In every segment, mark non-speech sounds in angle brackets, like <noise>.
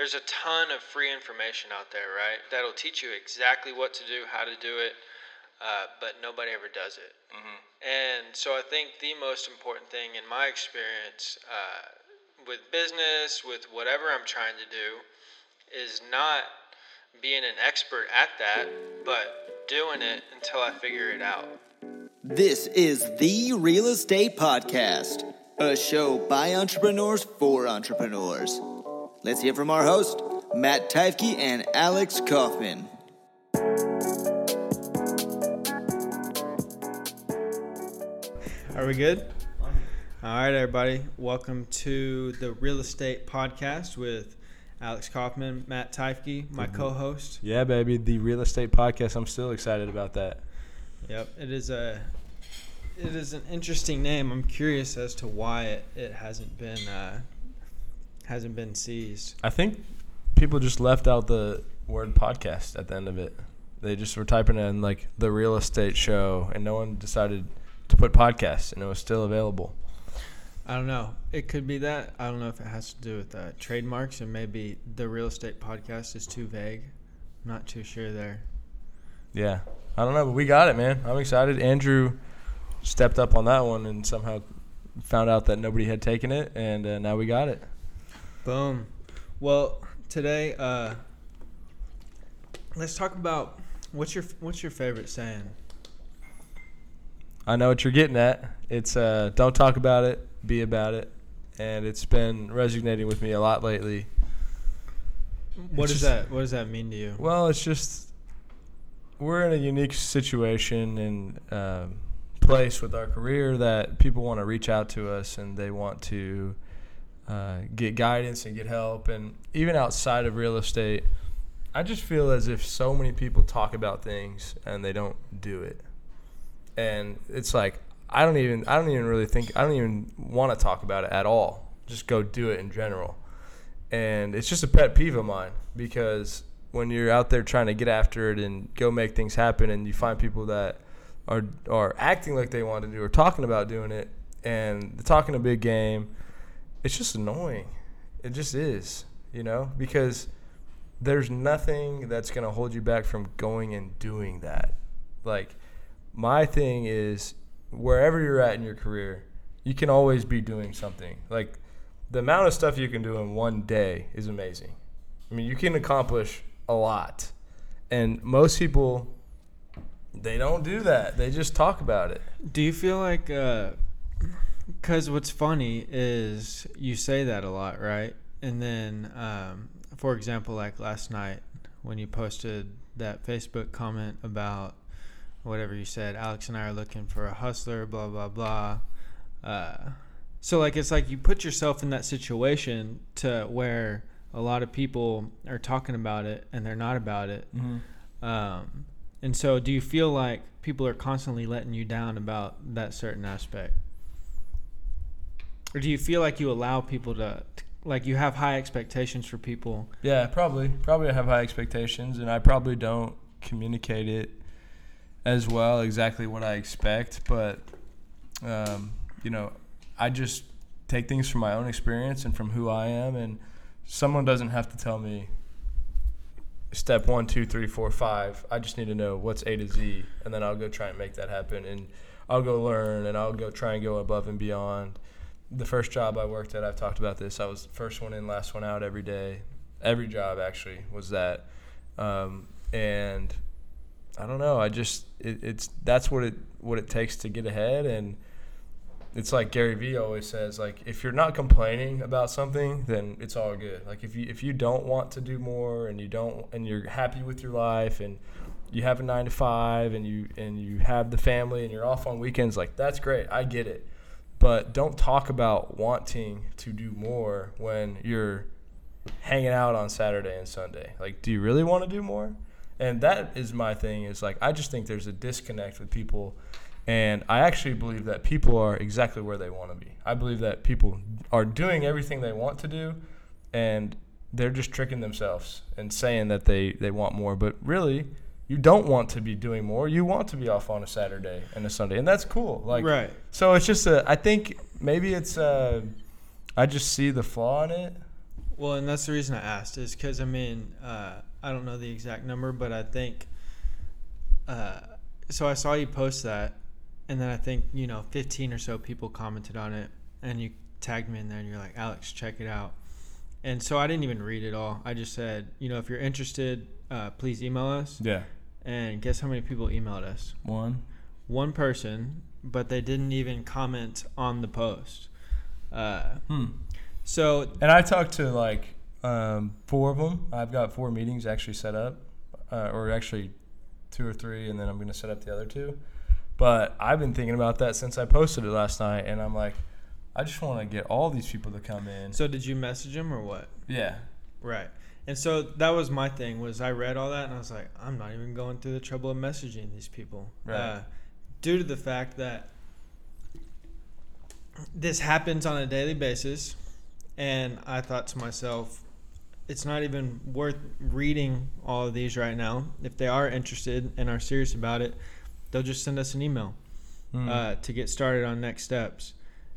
there's a ton of free information out there, right? That'll teach you exactly what to do, how to do it, uh, but nobody ever does it. Mm-hmm. And so I think the most important thing in my experience uh, with business, with whatever I'm trying to do, is not being an expert at that, but doing it until I figure it out. This is the Real Estate Podcast, a show by entrepreneurs for entrepreneurs. Let's hear from our host, Matt Teifke and Alex Kaufman. Are we good? All right, everybody. Welcome to the Real Estate Podcast with Alex Kaufman, Matt Teifke, my co-host. Yeah, baby, the real estate podcast. I'm still excited about that. Yep, it is a it is an interesting name. I'm curious as to why it, it hasn't been uh, hasn't been seized. I think people just left out the word podcast at the end of it. They just were typing in like the real estate show, and no one decided to put podcast, and it was still available. I don't know. It could be that. I don't know if it has to do with uh, trademarks and maybe the real estate podcast is too vague. I'm not too sure there. Yeah, I don't know, but we got it, man. I'm excited. Andrew stepped up on that one and somehow found out that nobody had taken it, and uh, now we got it. Boom. Well, today, uh, let's talk about what's your what's your favorite saying? I know what you're getting at. It's uh, don't talk about it, be about it, and it's been resonating with me a lot lately. What It's does just- that What does that mean to you? Well, it's just we're in a unique situation and um, place with our career that people want to reach out to us and they want to uh, get guidance and get help. And even outside of real estate, I just feel as if so many people talk about things and they don't do it. And it's like I don't even I don't even really think I don't even want to talk about it at all. Just go do it in general. And it's just a pet peeve of mine because when you're out there trying to get after it and go make things happen and you find people that are are acting like they want to do or talking about doing it and they're talking a big game, it's just annoying. It just is, you know, because there's nothing that's going to hold you back from going and doing that. Like my thing is wherever you're at in your career, you can always be doing something. Like the amount of stuff you can do in one day is amazing. I mean, you can accomplish a lot. And most people they don't do that. They just talk about it. Do you feel like, uh, because what's funny is you say that a lot, right? And then, um, for example, like last night when you posted that Facebook comment about whatever you said, Alex and I are looking for a hustler, blah, blah, blah. Uh, so, like, it's like you put yourself in that situation to where a lot of people are talking about it and they're not about it. Um, and so, do you feel like people are constantly letting you down about that certain aspect? Or do you feel like you allow people to, like, you have high expectations for people? Yeah, probably. Probably I have high expectations, and I probably don't communicate it as well exactly what I expect. But um, you know, I just take things from my own experience and from who I am, and someone doesn't have to tell me step one, two, three, four, five. I just need to know what's A to Z, and then I'll go try and make that happen, and I'll go learn, and I'll go try and go above and beyond. The first job I worked at, I've talked about this. I was first one in, last one out every day. Every job actually was that, um, and I don't know. I just it, it's that's what it what it takes to get ahead, and it's like Gary Vee always says, like if you're not complaining about something, then it's all good. Like if you if you don't want to do more and you don't and you're happy with your life and you have a nine to five and you and you have the family and you're off on weekends, like that's great. I get it, but don't talk about wanting to do more when you're hanging out on Saturday and Sunday. Like, do you really want to do more? And that is my thing. Is like I just think there's a disconnect with people and I actually believe that people are exactly where they want to be. I believe that people are doing everything they want to do, and they're just tricking themselves and saying that they, they want more. But really, you don't want to be doing more. You want to be off on a Saturday and a Sunday, and that's cool. Like, right. so it's just a. I think maybe it's. Uh, I just see the flaw in it. Well, and that's the reason I asked is because I mean uh, I don't know the exact number, but I think. Uh, so I saw you post that, and then I think you know 15 or so people commented on it, and you tagged me in there, and you're like, Alex, check it out. And so I didn't even read it all. I just said, you know, if you're interested, uh, please email us. Yeah. And guess how many people emailed us? One. One person, but they didn't even comment on the post. Uh, Hmm. so And I talked to like um, four of them. I've got four meetings actually set up, uh, or actually two or three, and then I'm going to set up the other two. But I've been thinking about that since I posted it last night, and I'm like, I just want to get all these people to come in. so did you message them or what? yeah. Right. And so that was my thing was I read all that and I was like, I'm not even going through the trouble of messaging these people. Right. Uh, due to the fact that this happens on a daily basis. And I thought to myself, it's not even worth reading all of these right now. If they are interested and are serious about it, they'll just send us an email Mm. uh, to get started on next steps.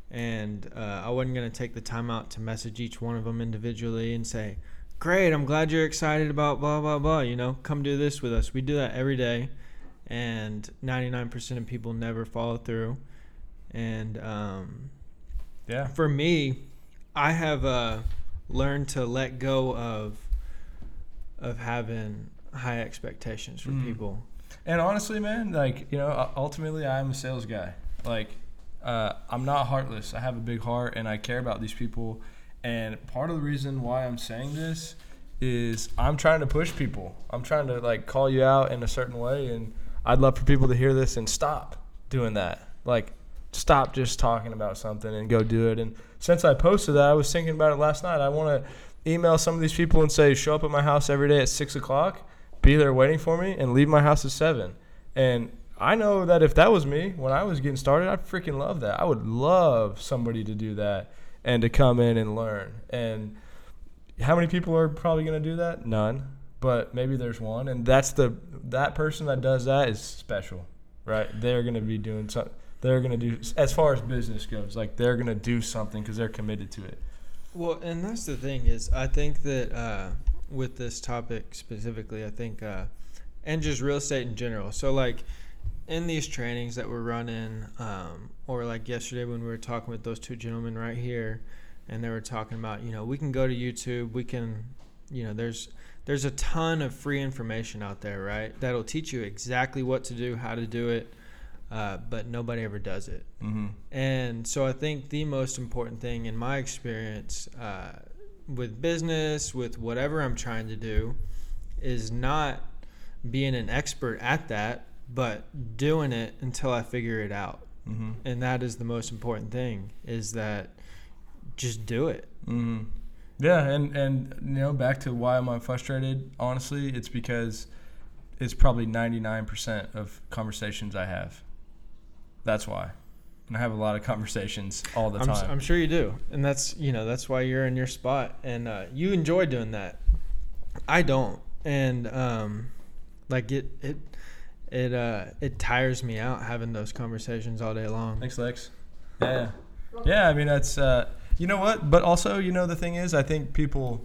And uh, I wasn't going to take the time out to message each one of them individually and say, Great, I'm glad you're excited about blah, blah, blah. You know, come do this with us. We do that every day. And 99% of people never follow through. And um, yeah. for me, I have uh, learned to let go of of having high expectations for Mm. people. And honestly, man, like you know, ultimately, I'm a sales guy. Like, uh, I'm not heartless. I have a big heart, and I care about these people. And part of the reason why I'm saying this is I'm trying to push people. I'm trying to like call you out in a certain way, and I'd love for people to hear this and stop doing that. Like, stop just talking about something and go do it. And since I posted that, I was thinking about it last night. I want to email some of these people and say, show up at my house every day at six o'clock be there waiting for me and leave my house at seven. And I know that if that was me when I was getting started, I'd freaking love that. I would love somebody to do that and to come in and learn. And how many people are probably going to do that? None. But maybe there's one, and that's the that person that does that is special, right? They're going to be doing something. They're going to do as far as business goes, like they're going to do something because they're committed to it. Well, and that's the thing is, I think that uh, with this topic specifically, I think, uh, and just real estate in general. So, like, in these trainings that we're running, um, or like yesterday when we were talking with those two gentlemen right here, and they were talking about, you know, we can go to YouTube, we can, you know, there's there's a ton of free information out there, right? That'll teach you exactly what to do, how to do it, uh, but nobody ever does it. Mm-hmm. And so I think the most important thing in my experience uh, with business, with whatever I'm trying to do, is not being an expert at that, but doing it until I figure it out. Mm-hmm. And that is the most important thing is that just do it. hmm Yeah, and and you know, back to why am I frustrated? Honestly, it's because it's probably ninety nine percent of conversations I have. That's why, and I have a lot of conversations all the I'm, time. I'm sure you do. And that's, you know, that's why you're in your spot and uh, you enjoy doing that. I don't. And um, like it, it, it, uh, it tires me out having those conversations all day long. Thanks, Lex. Yeah, yeah. I mean, that's uh, you know what, but also you know the thing is, I think people.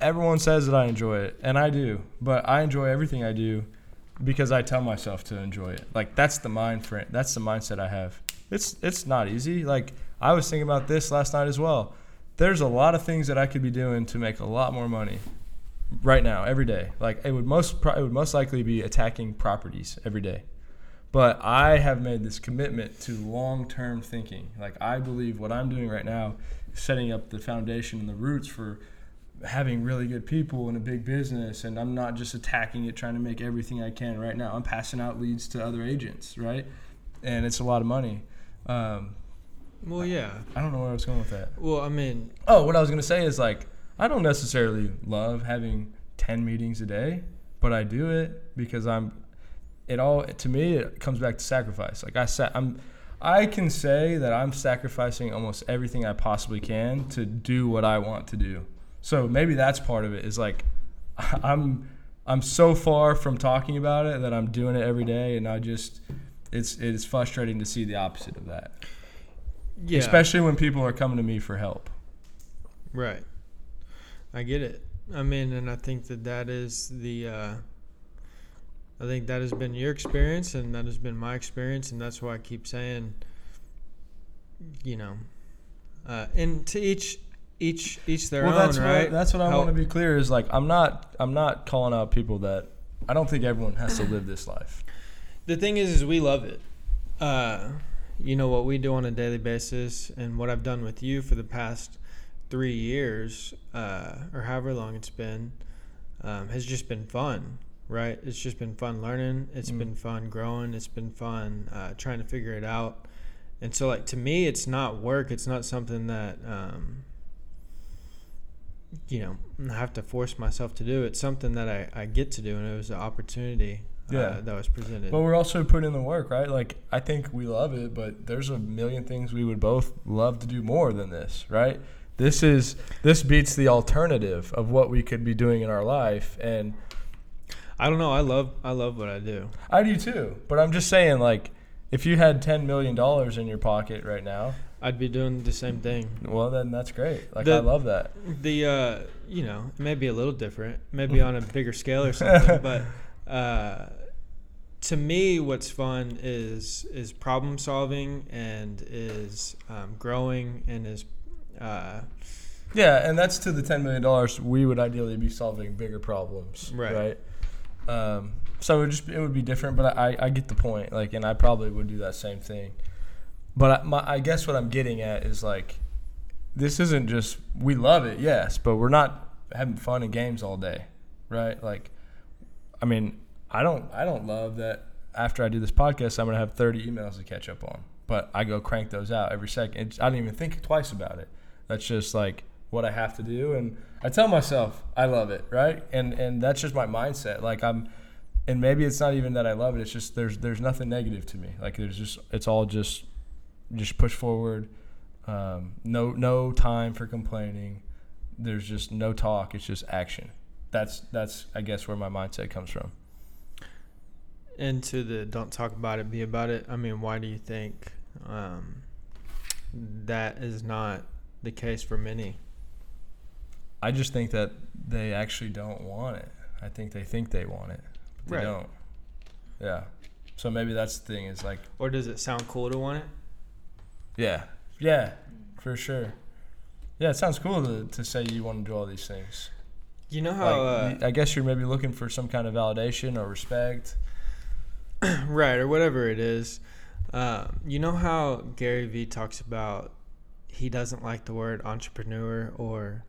Everyone says that I enjoy it, and I do, but I enjoy everything I do because I tell myself to enjoy it. Like that's the mind frame. That's the mindset I have. It's it's not easy. Like I was thinking about this last night as well. There's a lot of things that I could be doing to make a lot more money right now every day. Like it would most pro- it would most likely be attacking properties every day. But I have made this commitment to long-term thinking. Like I believe what I'm doing right now is setting up the foundation and the roots for having really good people in a big business and I'm not just attacking it trying to make everything I can right now. I'm passing out leads to other agents, right? And it's a lot of money. Um, Well, yeah. I don't know where I was going with that. Well, I mean, Oh, what I was gonna say is like I don't necessarily love having ten meetings a day, but I do it because I'm. It all to me it comes back to sacrifice. Like I said, I'm. I can say that I'm sacrificing almost everything I possibly can to do what I want to do. So maybe that's part of it. Is like <laughs> I'm. I'm so far from talking about it that I'm doing it every day, and I just. It's it is frustrating to see the opposite of that, yeah. especially when people are coming to me for help. Right. I get it. I mean, and I think that that is the. Uh, I think that has been your experience, and that has been my experience, and that's why I keep saying. You know, uh, and to each, each, each their well, own, that's right? what that's what I How- want to be clear is like I'm not I'm not calling out people that I don't think everyone has to live this life. the thing is, is we love it. Uh, you know what we do on a daily basis, and what I've done with you for the past three years, uh, or however long it's been, um, has just been fun. Right? It's just been fun learning. It's Mm. been fun growing. It's been fun uh, trying to figure it out. And so, like to me, it's not work. It's not something that um, you know I have to force myself to do. It's something that I, I get to do, and it was an opportunity Yeah. uh, that was presented. But we're also putting in the work, right? Like I think we love it, but there's a million things we would both love to do more than this, right? This is this beats the alternative of what we could be doing in our life and I don't know. I love I love what I do. I do too. But I'm just saying like if you had 10 million dollars in your pocket right now, I'd be doing the same thing. well then that's great. Like The- I love that. The uh, you know, it may be a little different, maybe <laughs> on a bigger scale or something, <laughs> but uh, to me, what's fun is is problem solving and is um, growing and is uh, Yeah, and that's to the ten million dollars. We would ideally be solving bigger problems, Right. right? Um, so it would just it would be different, but I, I get the point. Like, and I probably would do that same thing. But I, my, I guess what I'm getting at is like, this isn't just we love it, yes, but we're not having fun in games all day, right? Like, I mean, I don't I don't love that. After I do this podcast, I'm gonna have 30 emails to catch up on, but I go crank those out every second. It's, I don't even think twice about it. That's just like what I have to do, and I tell myself I love it, right? And and that's just my mindset. Like I'm, and maybe it's not even that I love it. It's just there's there's nothing negative to me. Like there's just it's all just just push forward. Um, no no time for complaining. There's just no talk. It's just action. That's that's I guess where my mindset comes from. into the don't talk about it, be about it. I mean, why do you think um, that is not the case for many? I just think that they actually don't want it. I think they think they want it, but they Right. don't. Yeah. So maybe that's the thing. Is like Or does it sound cool to want it? Yeah. Yeah, for sure. Yeah, it sounds cool to, to say you want to do all these things. You know how like, uh, I guess you're maybe looking for some kind of validation or respect. <clears throat> right or whatever it is. Um, you know how Gary Vee talks about he doesn't like the word entrepreneur or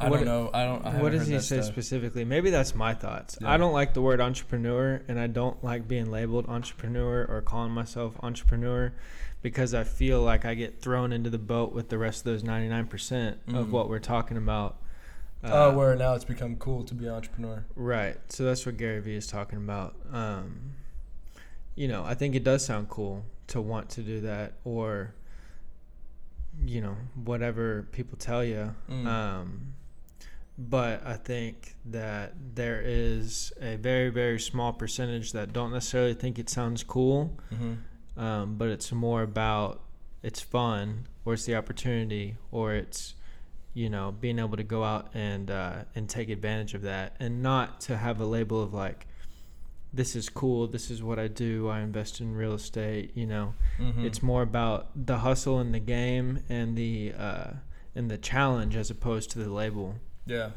I what- don't know. I don't. I what does he say stuff. specifically? Maybe that's my thoughts. Yeah. I don't like the word entrepreneur, and I don't like being labeled entrepreneur or calling myself entrepreneur because I feel like I get thrown into the boat with the rest of those 99% of Mhm. what we're talking about. Oh, where now it's become cool to be an entrepreneur. Right. So that's what Gary Vee is talking about. Um, you know, I think it does sound cool to want to do that or, you know, whatever people tell you. Mm. Um, but I think that there is a very, very small percentage that don't necessarily think it sounds cool, Mm-hmm. um, but it's more about it's fun or it's the opportunity or it's you know being able to go out and uh, and take advantage of that and not to have a label of like this is cool this is what i do i invest in real estate you know Mm-hmm. it's more about the hustle and the game and the uh, and the challenge as opposed to the label Yeah,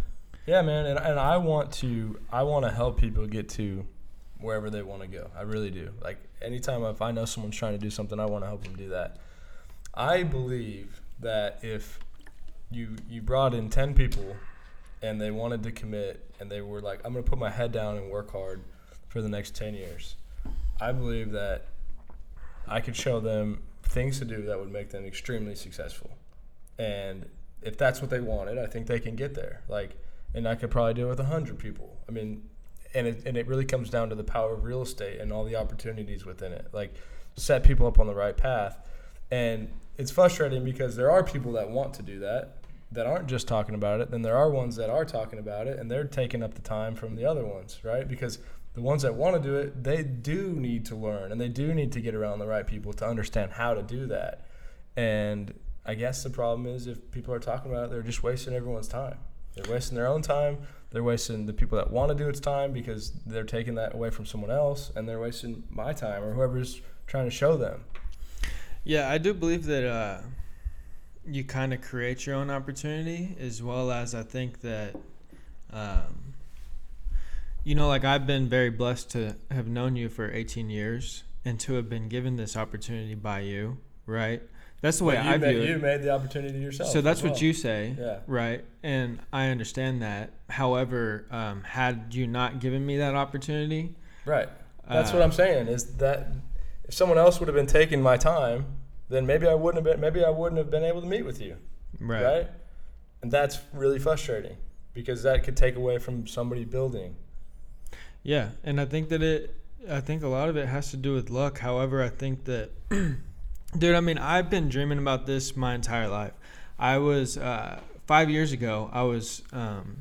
yeah, man, and and I want to I want to help people get to wherever they want to go. I really do. Like anytime if I know someone's trying to do something, I want to help them do that. I believe that if you you brought in ten people and they wanted to commit and they were like, I'm gonna put my head down and work hard for the next ten years, I believe that I could show them things to do that would make them extremely successful. And if that's what they wanted, I think they can get there. Like, and I could probably do it with a hundred people. I mean, and it and it really comes down to the power of real estate and all the opportunities within it. Like, set people up on the right path. And it's frustrating because there are people that want to do that that aren't just talking about it. Then there are ones that are talking about it and they're taking up the time from the other ones, right? Because the ones that want to do it, they do need to learn and they do need to get around the right people to understand how to do that. And I guess the problem is if people are talking about it, they're just wasting everyone's time. They're wasting their own time. They're wasting the people that want to do its time because they're taking that away from someone else, and they're wasting my time or whoever's trying to show them. Yeah, I do believe that uh, you kind of create your own opportunity, as well as I think that, um, you know, like I've been very blessed to have known you for 18 years and to have been given this opportunity by you, right? That's the way you I made, view it. You made the opportunity yourself. So that's as what you say, Yeah. right? And I understand that. However, um, had you not given me that opportunity, Right. That's uh, what I'm saying. Is that if someone else would have been taking my time, then maybe I wouldn't have been. Maybe I wouldn't have been able to meet with you. right? Right. And that's really frustrating because that could take away from somebody building. Yeah, and I think that it. I think a lot of it has to do with luck. However, I think that, <clears throat> dude. I mean, I've been dreaming about this my entire life. I was uh, five years ago. I was um,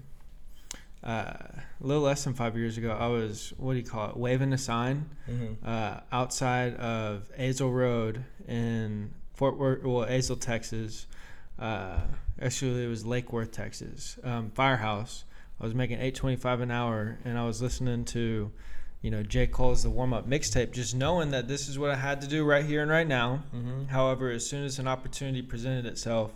uh, a little less than five years ago. I was what do you call it? Waving a sign Mm-hmm. uh, outside of Azle Road in Fort Worth, well, Azle, Texas. Uh, actually, it was Lake Worth, Texas. Um, Firehouse. I was making eight twenty five an hour, and I was listening to, you know, J Cole's the warm up mixtape, just knowing that this is what I had to do right here and right now. Mm-hmm. However, as soon as an opportunity presented itself,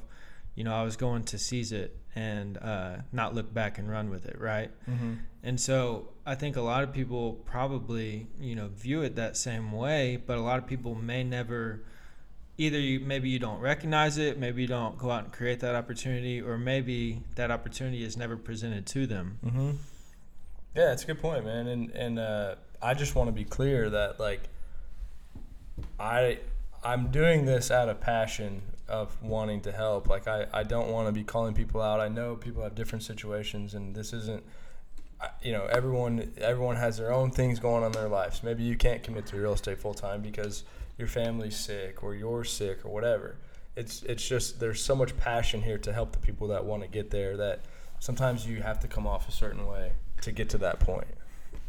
you know, I was going to seize it and uh, not look back and run with it, right? Mm-hmm. And so I think a lot of people probably, you know, view it that same way, but a lot of people may never either you maybe you don't recognize it, maybe you don't go out and create that opportunity, or maybe that opportunity is never presented to them. Mm-hmm. Yeah, that's a good point, man. And and uh, I just want to be clear that like I I'm doing this out of passion of wanting to help. Like I, I don't want to be calling people out. I know people have different situations, and this isn't. You know, everyone everyone has their own things going on in their lives. Maybe you can't commit to real estate full time because your family's sick or you're sick or whatever. It's it's just there's so much passion here to help the people that want to get there that sometimes you have to come off a certain way to get to that point.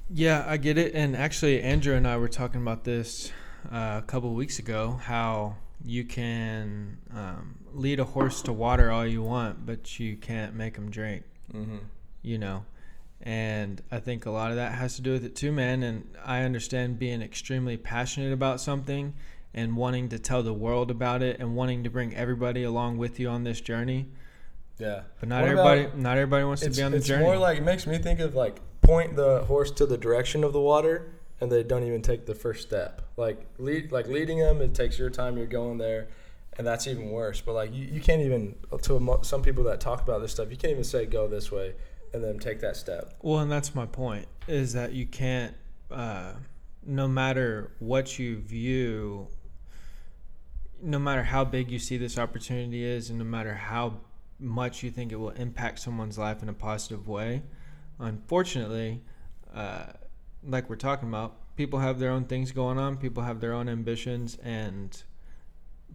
Yeah, I get it. And actually, Andrew and I were talking about this uh, a couple of weeks ago. How you can um, lead a horse to water all you want, but you can't make him drink. Mm-hmm. you know and i think a lot of that has to do with it too man and i understand being extremely passionate about something and wanting to tell the world about it and wanting to bring everybody along with you on this journey Yeah. but not What everybody about- not everybody wants to be on the it's journey more like it makes me think of like point the horse to the direction of the water and they don't even take the first step. Like lead like leading them, it takes your time. You're going there, and that's even worse. But like you, you can't even to some people that talk about this stuff, you can't even say go this way and then take that step. well and that's my point is that you can't uh, no matter what you view no matter how big you see this opportunity is and no matter how much you think it will impact someone's life in a positive way unfortunately uh, like we're talking about people have their own things going on people have their own ambitions and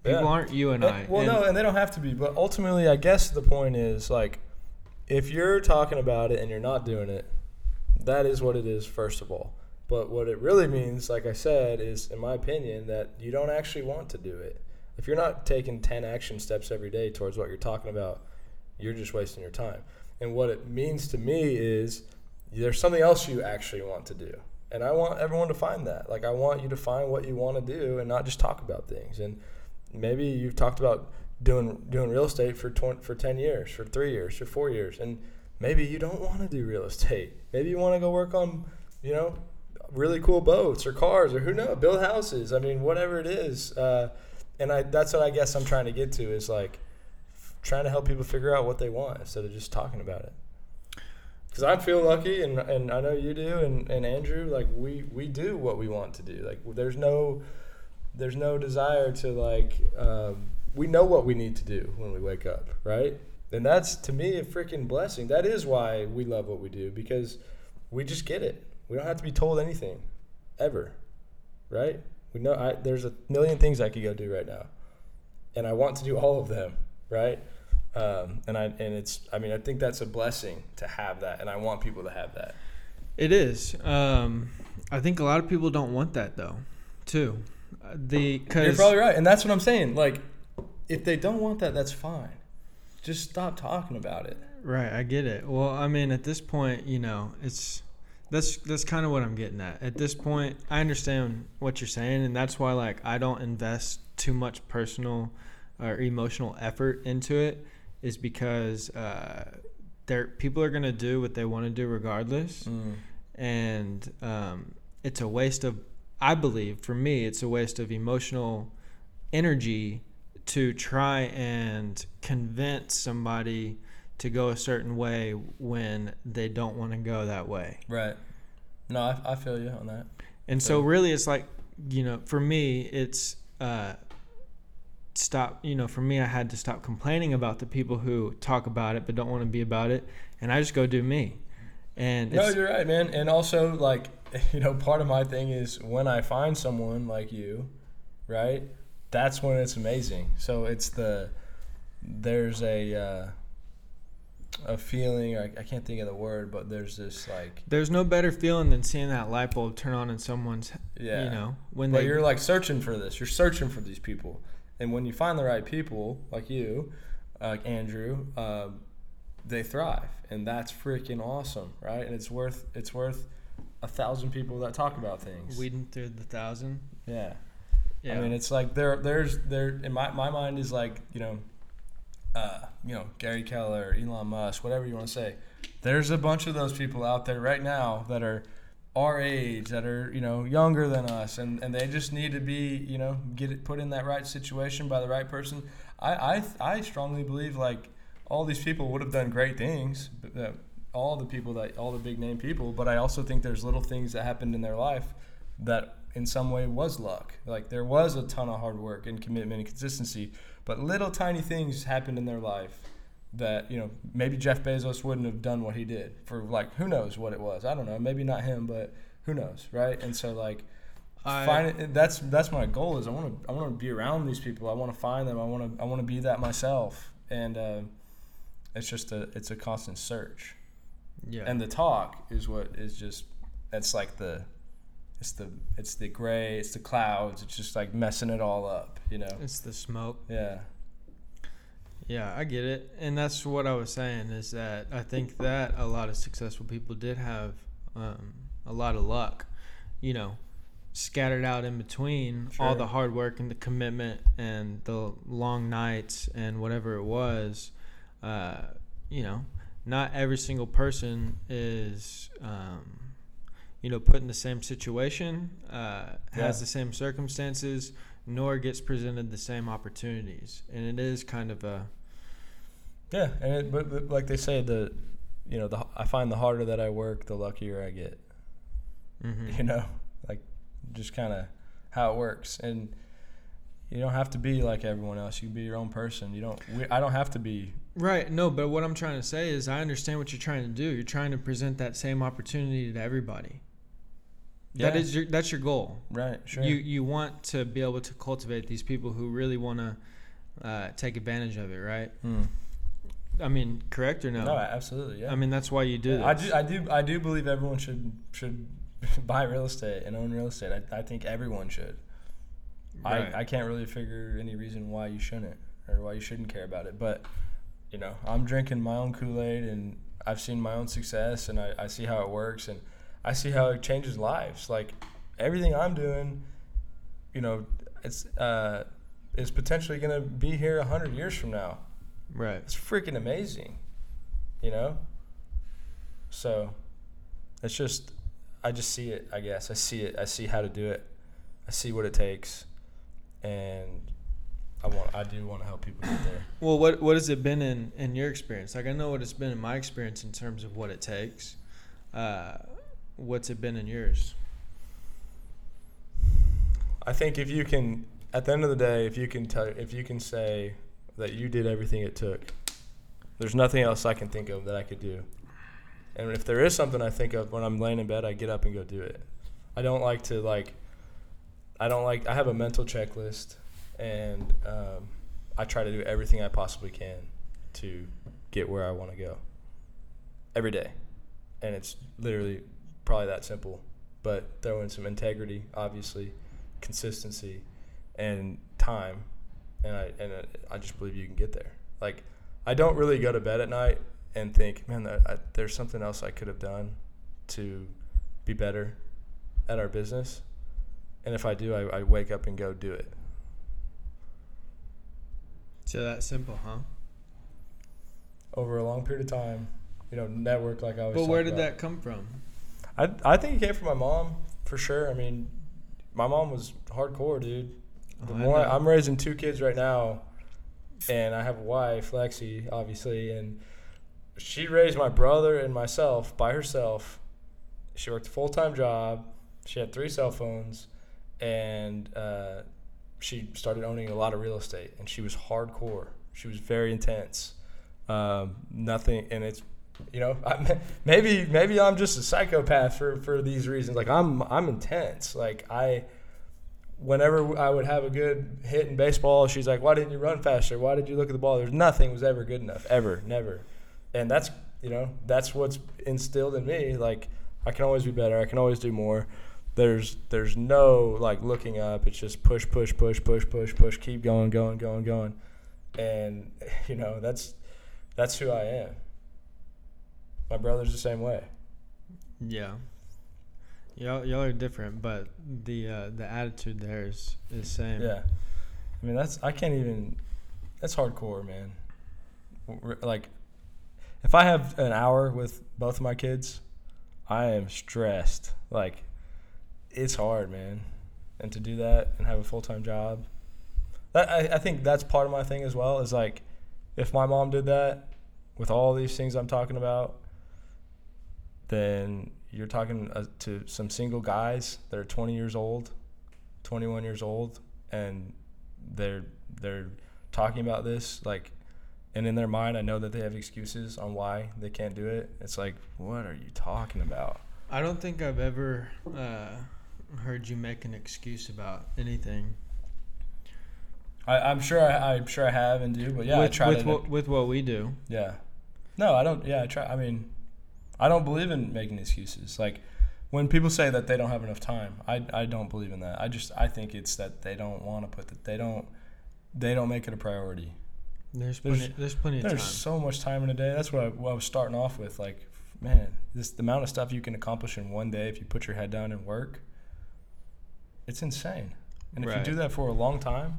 people Yeah. aren't you and And- i well, And- no, and they don't have to be. But ultimately, I guess the point is like, if you're talking about it and you're not doing it, that is what it is, first of all. But what it really means, like I said, is, in my opinion, that you don't actually want to do it. If you're not taking 10 action steps every day towards what you're talking about, you're just wasting your time. And what it means to me is there's something else you actually want to do. And I want everyone to find that. Like, I want you to find what you want to do and not just talk about things. And maybe you've talked about doing doing real estate for 20, for 10 years, for 3 years, for 4 years and maybe you don't want to do real estate. Maybe you want to go work on, you know, really cool boats or cars or who knows, build houses. I mean, whatever it is. Uh, and I that's what I guess I'm trying to get to is like trying to help people figure out what they want instead of just talking about it. Because I feel lucky, and, and I know you do, and, and Andrew, like we, we do what we want to do. Like there's no there's no desire to like um, we know what we need to do when we wake up right and that's to me a freaking blessing that is why we love what we do because we just get it we don't have to be told anything ever right we know I, there's a million things i could go do right now and i want to do all of them right um, and i and it's i mean i think that's a blessing to have that and i want people to have that It is. Um, I think a lot of people don't want that though, too. Uh, The You're probably right, and that's what I'm saying. Like, if they don't want that, that's fine. Just stop talking about it. Right, I get it. Well, I mean, at this point, you know, it's that's that's kind of what I'm getting at. At this point, I understand what you're saying, and that's why like I don't invest too much personal or emotional effort into it, is because uh, there people are gonna do what they want to do regardless, Mm. and um, it's a waste of. I believe for me, it's a waste of emotional energy to try and convince somebody to go a certain way when they don't want to go that way. Right. No, I, I feel you on that. And so So- really it's like, you know, for me it's uh stop, you know, for me I had to stop complaining about the people who talk about it but don't want to be about it and I just go do me. And No, you're right, man. And also, like, <laughs> you know, part of my thing is when I find someone like you, right? That's when it's amazing. So it's the there's a uh, a feeling. I, I can't think of the word, but there's this like there's no better feeling than seeing that light bulb turn on in someone's, yeah. you know, when But they you're like searching for this. You're searching for these people, and when you find the right people, like you, like Andrew, um, they thrive, and that's freaking awesome, right? And it's worth it's worth a thousand people that talk about things. weeding through the thousand. yeah. Yeah. I mean, it's like there, there's there in my my mind is like you know, uh, you know Gary Keller, Elon Musk, whatever you want to say. There's a bunch of those people out there right now that are our age, that are you know younger than us, and, and they just need to be you know get it put in that right situation by the right person. I I, I strongly believe like all these people would have done great things. But, uh, all the people that all the big name people, but I also think there's little things that happened in their life that in some way was luck. Like there was a ton of hard work and commitment and consistency, but little tiny things happened in their life that, you know, maybe Jeff Bezos wouldn't have done what he did for like who knows what it was. I don't know. Maybe not him, but who knows, right? And so like I- find it, that's that's my goal is I want to I want to be around these people. I want to find them. I want to I want to be that myself. And uh, it's just a it's a constant search yeah. and the talk is what is just that's like the it's the it's the gray it's the clouds it's just like messing it all up you know it's the smoke. yeah Yeah, I get it. And that's what I was saying is that I think that a lot of successful people did have um, a lot of luck, you know, scattered out in between all the hard work and the commitment and the long nights and whatever it was. Uh, you know, not every single person is, um, you know, put in the same situation, uh, has Yeah. the same circumstances, nor gets presented the same opportunities. And it is kind of a yeah and it, but, but like they say the you know the i find the harder that i work the luckier i get mhm. you know like just kind of how it works and you don't have to be like everyone else you can be your own person you don't we, i don't have to be right. No, but what I'm trying to say is I understand what you're trying to do. You're trying to present that same opportunity to everybody. That is your that's your goal. right sure You you want to be able to cultivate these people who really want to uh, take advantage of it, right? Hmm. I mean, correct or no? no absolutely yeah I mean, that's why you do Yeah, this. I do, I do, I do believe everyone should should <laughs> buy real estate and own real estate. I, I think everyone should. Right. I, I can't really figure any reason why you shouldn't or why you shouldn't care about it. But you know, I'm drinking my own Kool Aid and I've seen my own success and I, I see how it works and I see how it changes lives. Like everything I'm doing, you know, it's uh, is potentially gonna be here a hundred years from now. right. It's freaking amazing, you know. So, it's just, I just see it. I guess I see it. I see how to do it. I see what it takes, and I want. I do want to help people get there. <clears throat> Well, what what has it been in in your experience? Like I know what it's been in my experience in terms of what it takes. Uh, what's it been in yours? I think if you can, at the end of the day, if you can tell, if you can say that you did everything it took, there's nothing else I can think of that I could do. And if there is something I think of when I'm laying in bed, I get up and go do it. I don't like to like. I don't like. I have a mental checklist, and um, I try to do everything I possibly can to get where I want to go. Every day, and it's literally probably that simple. But throw in some integrity, obviously, consistency, and time, and I and uh, I just believe you can get there. Like, I don't really go to bed at night and think, man, I, there's something else I could have done to be better at our business. And if I do, I, I wake up and go do it. So that simple, huh? Over a long period of time, you know, network like I was. But where did about. that come from? I I think it came from my mom for sure. I mean, my mom was hardcore, dude. The Oh, more. I, am raising two kids right now, and I have a wife, Lexi, obviously, and she raised my brother and myself by herself. She worked a full time job. She had three cell phones, and uh, she started owning a lot of real estate. And she was hardcore. She was very intense. Um, nothing, and it's you know I, <laughs> maybe maybe I'm just a psychopath for for these reasons. Like I'm I'm intense. Like I whenever I would have a good hit in baseball, she's like, "Why didn't you run faster? Why did you look at the ball?" There's nothing was ever good enough, ever, never, and that's you know that's what's instilled in me. Like I can always be better. I can always do more. There's there's no like looking up. It's just push, push, push, push, push, push. Keep going, going, going, going, and <laughs> you know that's that's who I am. My brother's the same way. Yeah. Y'all, y'all are different, but the uh, the attitude there is is same. Yeah, I mean that's I can't even. That's hardcore, man. Like, if I have an hour with both of my kids, I am stressed. Like, it's hard, man. And to do that and have a full time job, that I, I think that's part of my thing as well. Is like, if my mom did that with all these things I'm talking about, then you're talking uh, to some single guys that are 20 years old, 21 years old, and they're they're talking about this like, and in their mind, I know that they have excuses on why they can't do it. It's like, what are you talking about? I don't think I've ever uh, heard you make an excuse about anything. I, I'm sure I, I'm sure I have and do, but yeah, with, I try with to. what with what we do. Yeah. No, I don't. Yeah, I try. I mean, I don't believe in making excuses. Like when people say that they don't have enough time, I, I don't believe in that. I just I think it's that they don't want to put that they don't they don't make it a priority. There's There's- plenty. There's plenty of time. There's time. so much time in a day. That's what I, what I was starting off with. Like, man, this the amount of stuff you can accomplish in one day if you put your head down and work. It's insane. And if you do that for a long time,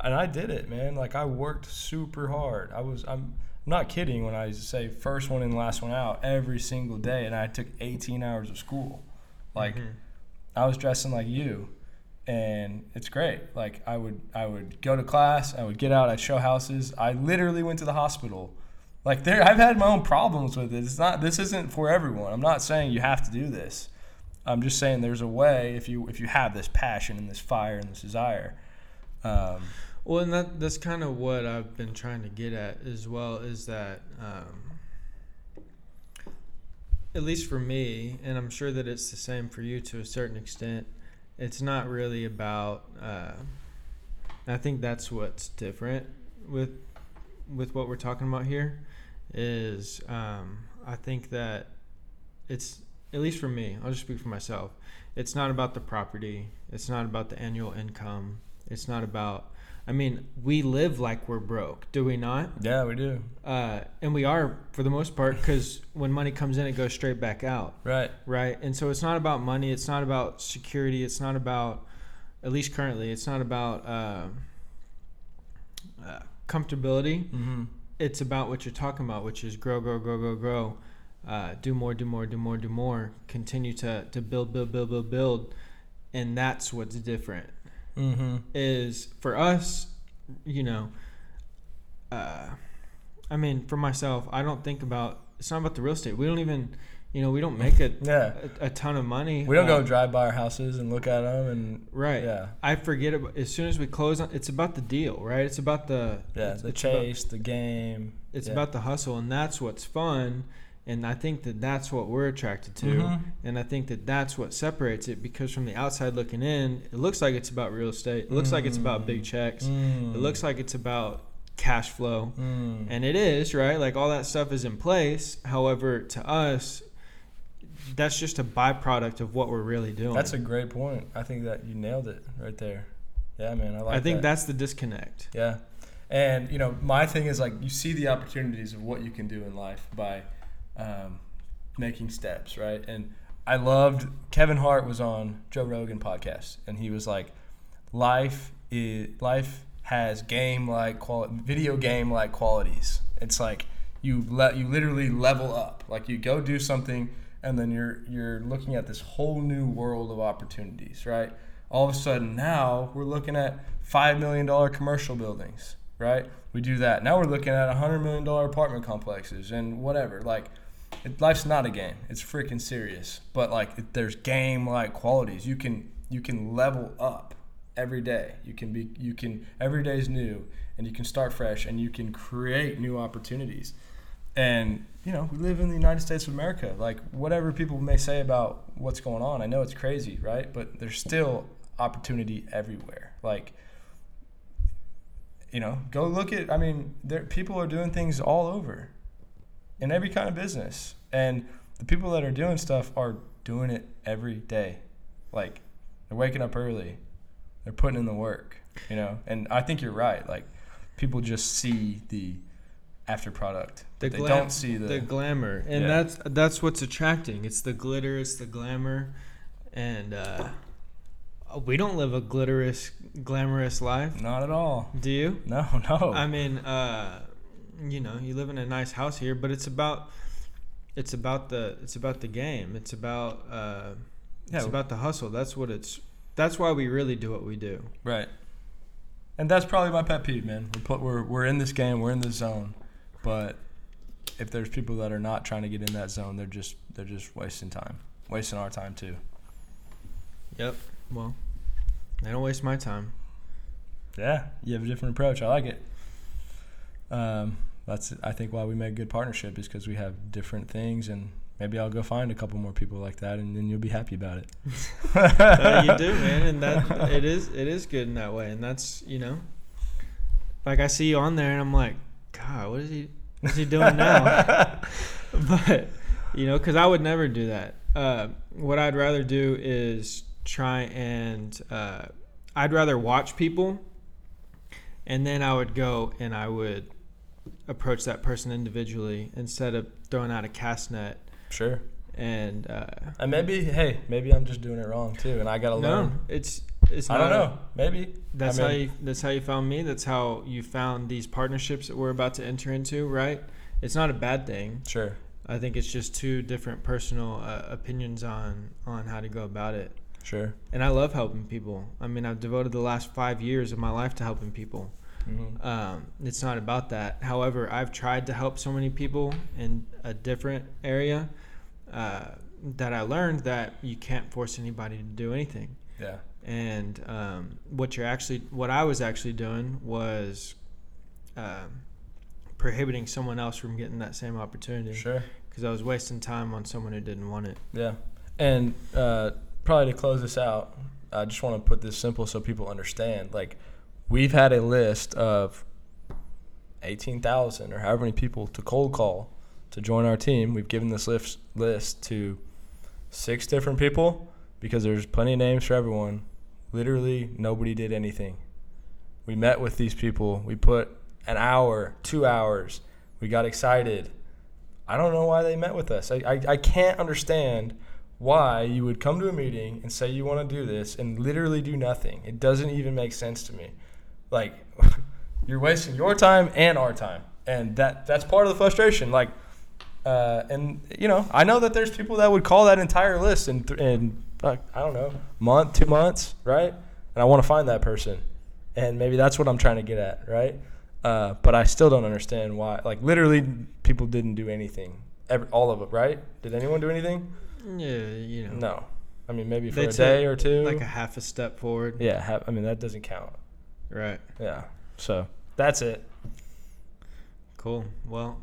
and I did it, man. Like I worked super hard. I was I'm, I'm not kidding when I say first one in, last one out every single day, and I took 18 hours of school. Like Mhm. I was dressing like you, and it's great. Like I would I would go to class, I would get out, I'd show houses. I literally went to the hospital. Like there, I've had my own problems with it. It's not this isn't for everyone. I'm not saying you have to do this. I'm just saying there's a way if you if you have this passion and this fire and this desire. Um, Well, and that that's kind of what I've been trying to get at as well is that um, at least for me, and I'm sure that it's the same for you to a certain extent. It's not really about. Uh, I think that's what's different with with what we're talking about here. Is um, I think that it's at least for me. I'll just speak for myself. It's not about the property. It's not about the annual income. It's not about. I mean, we live like we're broke, do we not? yeah, we do. Uh, and we are for the most part because when money comes in, it goes straight back out, Right. right? And so it's not about money. It's not about security. It's not about, at least currently, it's not about uh, uh, comfortability. Mm-hmm. It's about what you're talking about, which is grow, grow, grow, grow, grow. Uh, do more, do more, do more, do more. Continue to, to build, build, build, build, build. And that's what's different Mm-hmm. is for us, you know, uh, I mean, for myself, I don't think about it's not about the real estate. We don't even, you know, we don't make a, Yeah. a, a ton of money. We don't Uh, go drive by our houses and look at them and right. yeah, I forget about as soon as we close on. It's about the deal, right? It's about the yeah, the it's about, chase, the game. it's yeah. about the hustle, and that's what's fun. And I think that that's what we're attracted to. Mhm. And I think that that's what separates it because from the outside looking in, it looks like it's about real estate. It looks like it's about big checks. Mm. It looks like it's about cash flow. Mm. And it is, right? Like all that stuff is in place. However, to us, that's just a byproduct of what we're really doing. That's a great point. I think that you nailed it right there. Yeah, man. I like. That. I think that. that's the disconnect. Yeah. And you know, my thing is like you see the opportunities of what you can do in life by um, making steps, right? And I loved Kevin Hart was on Joe Rogan podcast, and he was like, "Life is life has game like quality, video game like qualities. It's like you let you literally level up. Like you go do something, and then you're you're looking at this whole new world of opportunities, right? All of a sudden now we're looking at five million dollar commercial buildings right? We do that. Now we're looking at a hundred million dollar apartment complexes and whatever. Like, it, life's not a game. It's freaking serious. But like, it, there's game like qualities. You can you can level up every day. You can be you can every day is new, and you can start fresh, and you can create new opportunities. And you know, we live in the United States of America. Like, whatever people may say about what's going on, I know it's crazy, right? But there's still opportunity everywhere. Like you know, go look at. I mean, there people are doing things all over, in every kind of business, and the people that are doing stuff are doing it every day. Like, they're waking up early, they're putting in the work, you know. And I think you're right. Like, people just see the after product. The they don't see the, the glamour, and Yeah. that's that's what's attracting. It's the glitter, it's the glamour, and uh, we don't live a glitterous, glamorous life. not at all. Do you? No, <laughs> no. I mean, uh, you know, you live in a nice house here, but it's about it's about the it's about the game. It's about uh, it's about the hustle. That's what it's. That's why we really do what we do. Right. And that's probably my pet peeve, man. We're put, we're we're in this game, we're in this zone, but if there's people that are not trying to get in that zone, they're just they're just wasting time, wasting our time too. Yep. Well, they don't waste my time. Yeah, you have a different approach. I like it. Um, that's I think why we make good partnership is because we have different things, and maybe I'll go find a couple more people like that, and then you'll be happy about it. Uh, <laughs> you do, <laughs> man, and that it is it is good in that way, and that's you know, like I see you on there, and I'm like, God, what is he? What's he doing now? <laughs> but you know, because I would never do that. Uh, what I'd rather do is try and uh, I'd rather watch people, and then I would go and I would approach that person individually instead of throwing out a cast net Sure. and. Uh, And maybe hey, maybe I'm just doing it wrong too, and I gotta no, learn. it's it's. I don't know. Maybe That's I how you. That's how you found me. That's how you found these partnerships that we're about to enter into. Right? It's not a bad thing. Sure. I think it's just two different personal uh, opinions on on how to go about it. Sure. And I love helping people. I mean, I've devoted the last five years of my life to helping people. Mm-hmm. Um, it's not about that. However, I've tried to help so many people in a different area uh, that I learned that you can't force anybody to do anything Yeah. and um, what you're actually what i was actually doing was um, prohibiting someone else from getting that same opportunity Sure. because i was wasting time on someone who didn't want it Yeah. And uh, probably to close this out, I just want to put this simple so people understand. Like, we've had a list of 18,000 or however many people to cold call to join our team. We've given this list, list to six different people because there's plenty of names for everyone. Literally, nobody did anything. We met with these people. We put an hour, two hours. We got excited. I don't know why they met with us. I, I, I can't understand why you would come to a meeting and say you want to do this and literally do nothing. It doesn't even make sense to me. Like, <laughs> you're wasting your time and our time. And that that's part of the frustration. Like, uh, and, you know, I know that there's people that would call that entire list in, th- in like, I don't know, month, two months, right? And I want to find that person. And maybe that's what I'm trying to get at, right? Uh, but I still don't understand why. Like literally, people didn't do anything. Every, all of it, right? Did anyone do anything? yeah you know No. I mean, maybe for They a day or two. like a half a step forward yeah. Ha- I mean, that doesn't count. Right Yeah. So that's it. cool well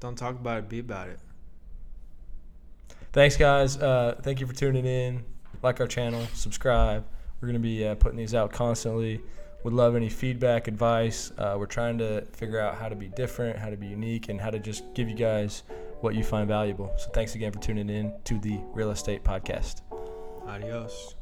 don't talk about it be about it Thanks, guys. Uh, thank you for tuning in. Like our channel, subscribe. We're gonna be uh, putting these out constantly. Would love any feedback, advice. Uh, we're trying to figure out how to be different, how to be unique, and how to just give you guys what you find valuable. So thanks again for tuning in to the Real Estate Podcast. adios